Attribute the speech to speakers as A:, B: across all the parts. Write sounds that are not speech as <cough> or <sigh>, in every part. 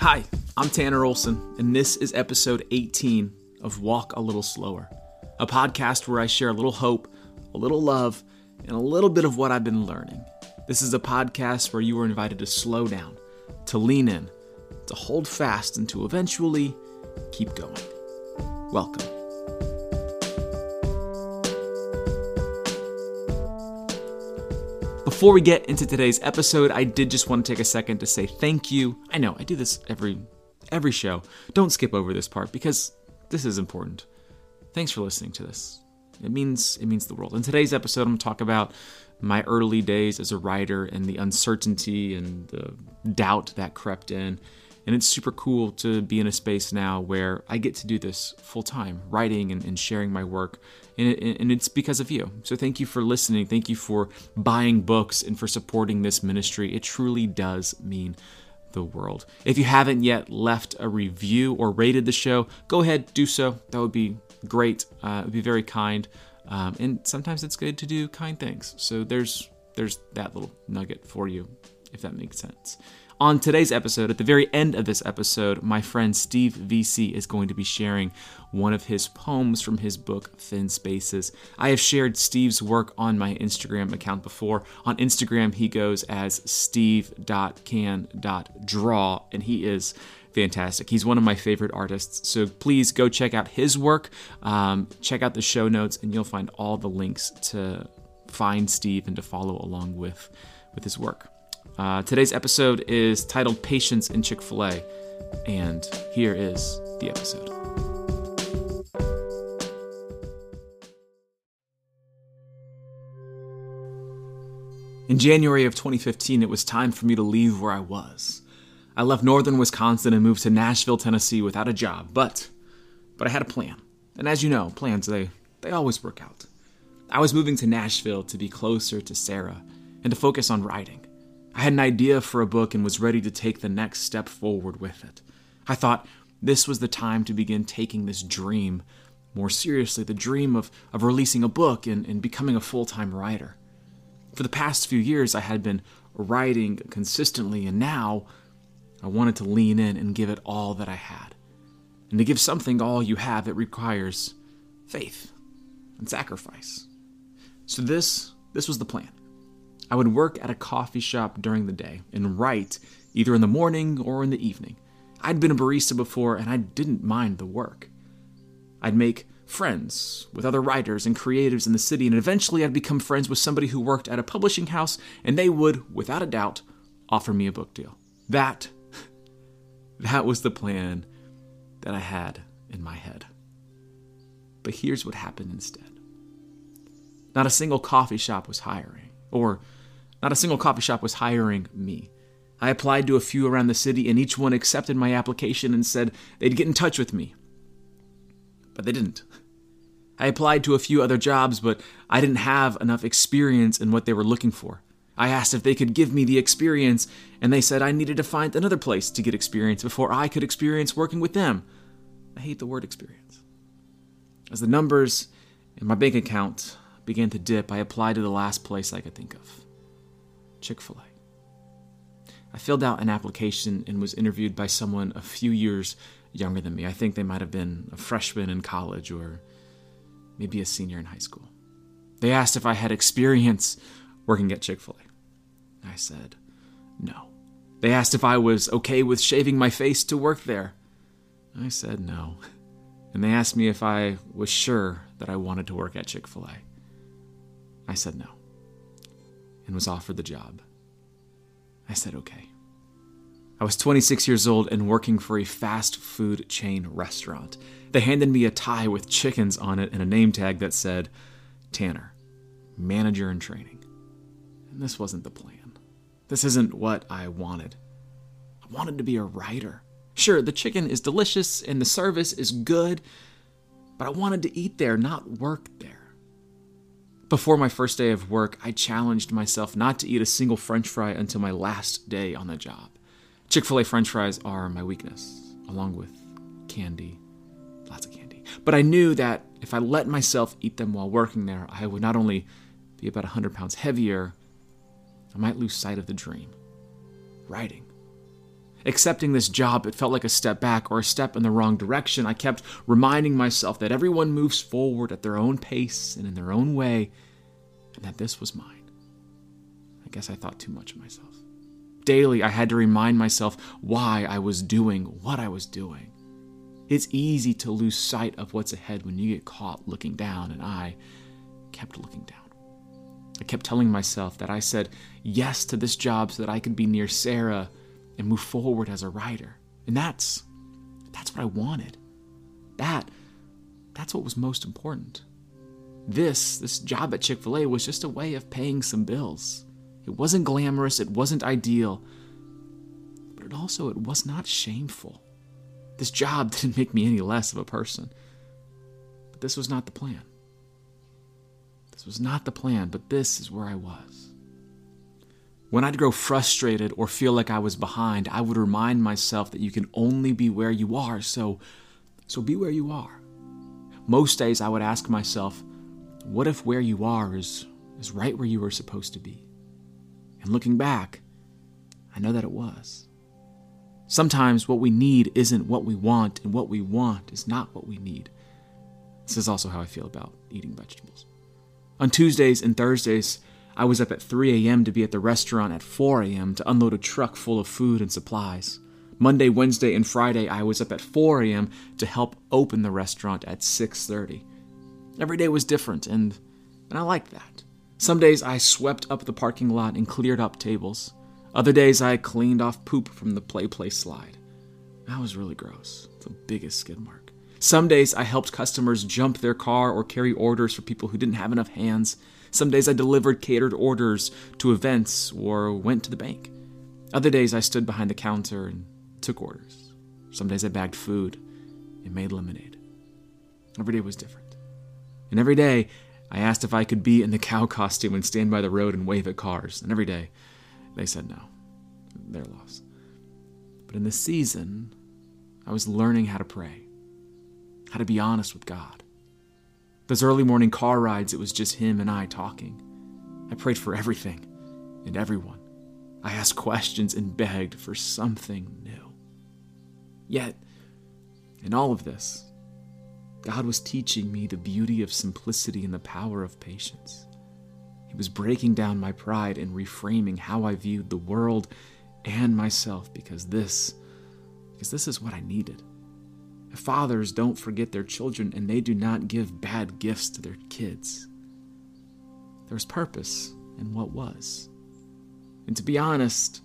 A: Hi, I'm Tanner Olson, and this is episode 18 of Walk a Little Slower, a podcast where I share a little hope, a little love, and a little bit of what I've been learning. This is a podcast where you are invited to slow down, to lean in, to hold fast, and to eventually keep going. Welcome. Before we get into today's episode, I did just want to take a second to say thank you. I know I do this every every show. Don't skip over this part because this is important. Thanks for listening to this. It means it means the world. In today's episode, I'm going to talk about my early days as a writer and the uncertainty and the doubt that crept in. And it's super cool to be in a space now where I get to do this full time, writing and, and, sharing my work. And, it, and it's because of you. So thank you for listening. Thank you for buying books and for supporting this ministry. It truly does mean the world. If you haven't yet left a review or rated the show, go ahead, do so. That would be great. Uh, it would be very kind. Um, and sometimes it's good to do kind things. So there's there's that little nugget for you, if that makes sense. On today's episode, at the very end of this episode, my friend Steve Veasey is going to be sharing one of his poems from his book, Thin Spaces. I have shared Steve's work on my Instagram account before. On Instagram, he goes as steve.can.draw, and he is fantastic. He's one of my favorite artists. So please go check out his work, um, check out the show notes, and you'll find all the links to find Steve and to follow along with, with his work. Uh, today's episode is titled Patience in Chick fil A, and here is the episode. In January of 2015, it was time for me to leave where I was. I left northern Wisconsin and moved to Nashville, Tennessee without a job, but but I had a plan. And as you know, plans they they always work out. I was moving to Nashville to be closer to Sarah and to focus on writing. I had an idea for a book and was ready to take the next step forward with it. I thought this was the time to begin taking this dream more seriously the dream of, of releasing a book and, and becoming a full time writer. For the past few years, I had been writing consistently, and now I wanted to lean in and give it all that I had. And to give something all you have, it requires faith and sacrifice. So this this was the plan. I would work at a coffee shop during the day and write either in the morning or in the evening. I'd been a barista before and I didn't mind the work. I'd make friends with other writers and creatives in the city, and eventually I'd become friends with somebody who worked at a publishing house, and they would, without a doubt, offer me a book deal. That, <laughs> that was the plan that I had in my head. But here's what happened instead. Not a single coffee shop was hiring, or not a single coffee shop was hiring me. I applied to a few around the city, and each one accepted my application and said they'd get in touch with me. But they didn't. I applied to a few other jobs, but I didn't have enough experience in what they were looking for. I asked if they could give me the experience, and they said I needed to find another place to get experience before I could experience working with them. I hate the word experience. As the numbers in my bank account began to dip, I applied to the last place I could think of. Chick fil A. I filled out an application and was interviewed by someone a few years younger than me. I think they might have been a freshman in college or maybe a senior in high school. They asked if I had experience working at Chick fil A. I said, no. They asked if I was okay with shaving my face to work there. I said no. And they asked me if I was sure that I wanted to work at Chick fil A. I said no and was offered the job. I said okay. I was 26 years old and working for a fast food chain restaurant. They handed me a tie with chickens on it and a name tag that said Tanner, manager in training. And this wasn't the plan. This isn't what I wanted. I wanted to be a writer. Sure, the chicken is delicious and the service is good, but I wanted to eat there, not work there. Before my first day of work, I challenged myself not to eat a single french fry until my last day on the job. Chick fil A french fries are my weakness, along with candy, lots of candy. But I knew that if I let myself eat them while working there, I would not only be about 100 pounds heavier, I might lose sight of the dream writing. Accepting this job, it felt like a step back or a step in the wrong direction. I kept reminding myself that everyone moves forward at their own pace and in their own way, and that this was mine. I guess I thought too much of myself. Daily, I had to remind myself why I was doing what I was doing. It's easy to lose sight of what's ahead when you get caught looking down, and I kept looking down. I kept telling myself that I said yes to this job so that I could be near Sarah and move forward as a writer. And that's that's what I wanted. That that's what was most important. This this job at Chick-fil-A was just a way of paying some bills. It wasn't glamorous, it wasn't ideal, but it also it was not shameful. This job <laughs> didn't make me any less of a person. But this was not the plan. This was not the plan, but this is where I was. When I'd grow frustrated or feel like I was behind, I would remind myself that you can only be where you are, so so be where you are. Most days I would ask myself, what if where you are is is right where you were supposed to be? And looking back, I know that it was. Sometimes what we need isn't what we want, and what we want is not what we need. This is also how I feel about eating vegetables. On Tuesdays and Thursdays, I was up at 3 a.m. to be at the restaurant at 4 a.m. to unload a truck full of food and supplies. Monday, Wednesday, and Friday, I was up at 4 a.m. to help open the restaurant at 6:30. Every day was different, and and I liked that. Some days I swept up the parking lot and cleared up tables. Other days I cleaned off poop from the play place slide. That was really gross. The biggest skid mark. Some days I helped customers jump their car or carry orders for people who didn't have enough hands. Some days I delivered catered orders to events or went to the bank. Other days I stood behind the counter and took orders. Some days I bagged food and made lemonade. Every day was different. And every day I asked if I could be in the cow <laughs> costume and stand by the road and wave at cars. And every day they said no. Their loss. But in this season, I was learning how to pray, how to be honest with God. Those early morning car rides, it was just him and I talking. I prayed for everything and everyone. I asked questions and begged for something new. Yet, in all of this, God was teaching me the beauty of simplicity and the power of patience. He was breaking down my pride and reframing how I viewed the world and myself because this because this is what I needed. Fathers don't forget their children and they do not give bad gifts to their kids. There was purpose in what was. And to be honest,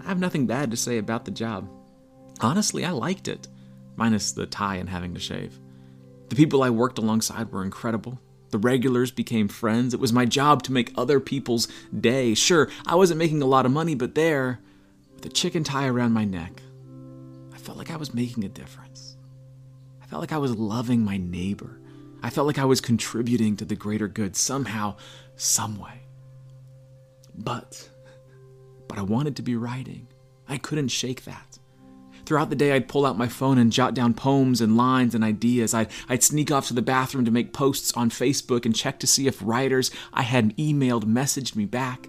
A: I have nothing bad to say about the job. Honestly, I liked it, minus the tie and having to shave. The people I worked alongside were incredible. The regulars became friends. It was my job to make other people's day. Sure, I wasn't making a lot of money, but there, with a chicken tie around my neck, felt like I was making a difference. I felt like I was loving my neighbor. I felt like I was contributing to the greater good somehow, some way. But, but I wanted to be writing. I couldn't shake that. Throughout the day, I'd pull out my phone and jot down poems and lines and ideas. I'd, I'd sneak off to the bathroom to make posts on Facebook and check to see if writers I had emailed messaged me back.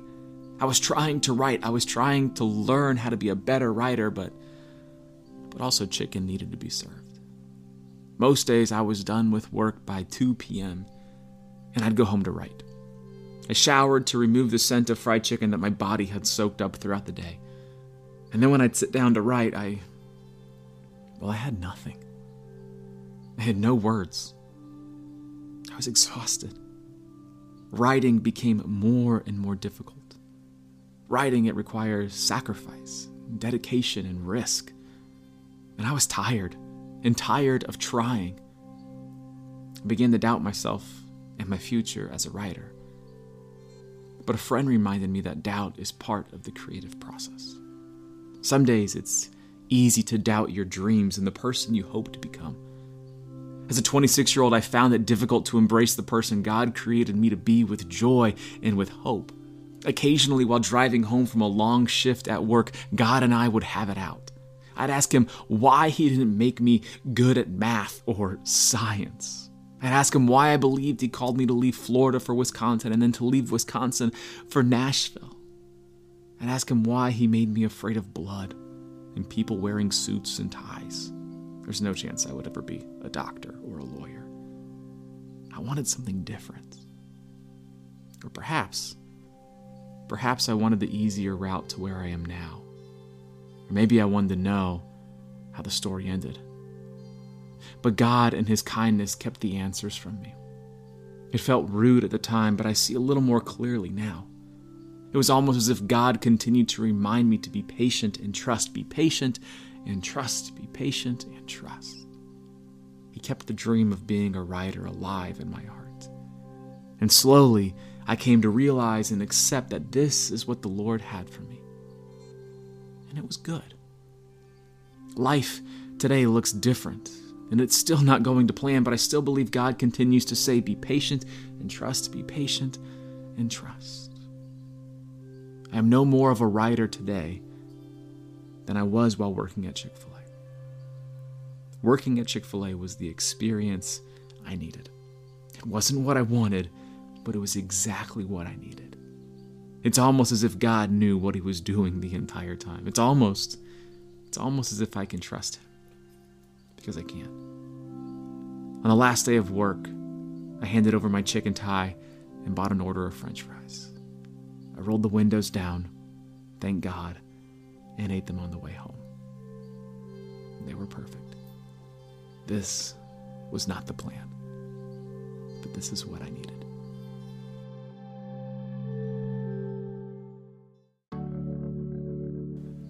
A: I was trying to write. I was trying to learn how to be a better writer, but, but also chicken needed to be served. Most days I was done with work by 2 p.m., and I'd go home to write. I showered to remove the scent of fried chicken that my body had soaked up throughout the day. And then when I'd sit down to write, I. Well, I had nothing. I had no words. I was exhausted. Writing became more and more difficult. Writing, it requires sacrifice, dedication, and risk. And I was tired and tired of trying. I began to doubt myself and my future as a writer. But a friend reminded me that doubt is part of the creative process. Some days it's easy to doubt your dreams and the person you hope to become. As a 26 year old, I found it difficult to embrace the person God created me to be with joy and with hope. Occasionally, while driving home from a long shift at work, God and I would have it out. I'd ask him why he didn't make me good at math or science. I'd ask him why I believed he called me to leave Florida for Wisconsin and then to leave Wisconsin for Nashville. I'd ask him why he made me afraid of blood and people wearing suits and ties. There's no chance I would ever be a doctor or a lawyer. I wanted something different. Or perhaps, perhaps I wanted the easier route to where I am now. Or maybe I wanted to know how the story ended. But God, in His kindness, kept the answers from me. It felt rude at the time, but I see a little more clearly now. It was almost as if God continued to remind me to be patient and trust, be patient and trust, be patient and trust. He kept the dream of being a writer alive in my heart. And slowly, I came to realize and accept that this is what the Lord had for me. And it was good. Life today looks different, and it's still not going to plan, but I still believe God continues to say, Be patient and trust, be patient and trust. I am no more of a writer today than I was while working at Chick fil A. Working at Chick fil A was the experience I needed. It wasn't what I wanted, but it was exactly what I needed. It's almost as if God knew what he was doing the entire time. It's almost it's almost as if I can trust him. Because I can't. On the last day of work, I handed over my chicken thigh and bought an order of french fries. I rolled the windows down, thank God, and ate them on the way home. They were perfect. This was not the plan, but this is what I needed.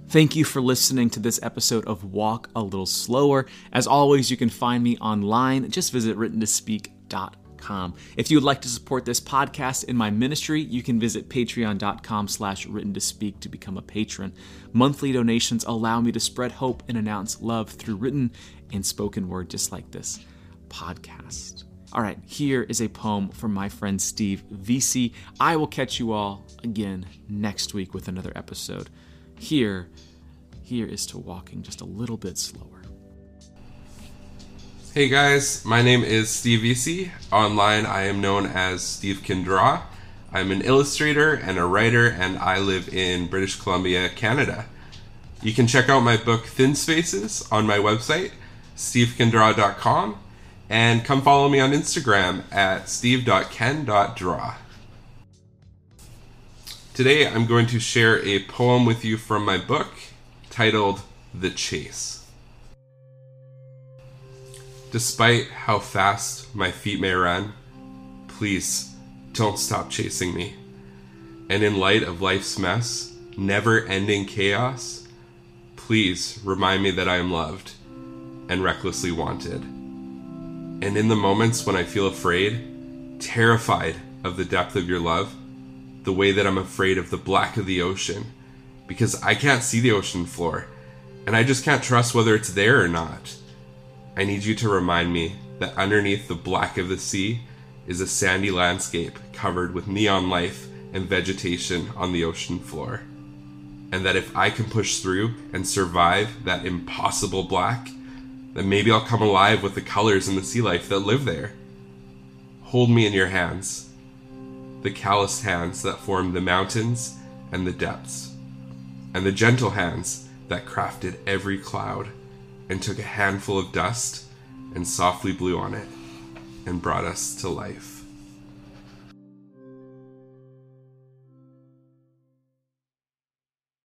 A: Thank you for listening to this episode of Walk a Little Slower. As always, you can find me online. Just visit writtentospeak.com if you would like to support this podcast in my ministry, you can visit patreon.com slash written to speak to become a patron. Monthly donations allow me to spread hope and announce love through written and spoken word, just like this podcast. All right, here is a poem from my friend Steve Veasey. I will catch you all again next week with another episode. Here, here is to walking just a little bit slower.
B: Hey guys, my name is Steve Veasey. Online, I am known as Steve Can Draw. I'm an illustrator and a writer, and I live in British Columbia, Canada. You can check out my book Thin Spaces on my website, stevecandraw.com, and come follow me on Instagram at steve.can.draw. Today, I'm going to share a poem with you from my book titled The Chase. Despite how fast my feet may run, please don't stop chasing me. And in light of life's mess, never ending chaos, please remind me that I am loved and recklessly wanted. And in the moments when I feel afraid, terrified of the depth of your love, the way that I'm afraid of the black of the ocean, because I can't see the ocean floor, and I just can't trust whether it's there or not. I need you to remind me that underneath the black of the sea is a sandy landscape covered with neon life and vegetation on the ocean floor. And that if I can push through and survive that impossible black, then maybe I'll come alive with the colors and the sea life that live there. Hold me in your hands, the calloused hands that formed the mountains and the depths, and the gentle hands that crafted every cloud and took a handful of dust and softly blew on it and brought us to life.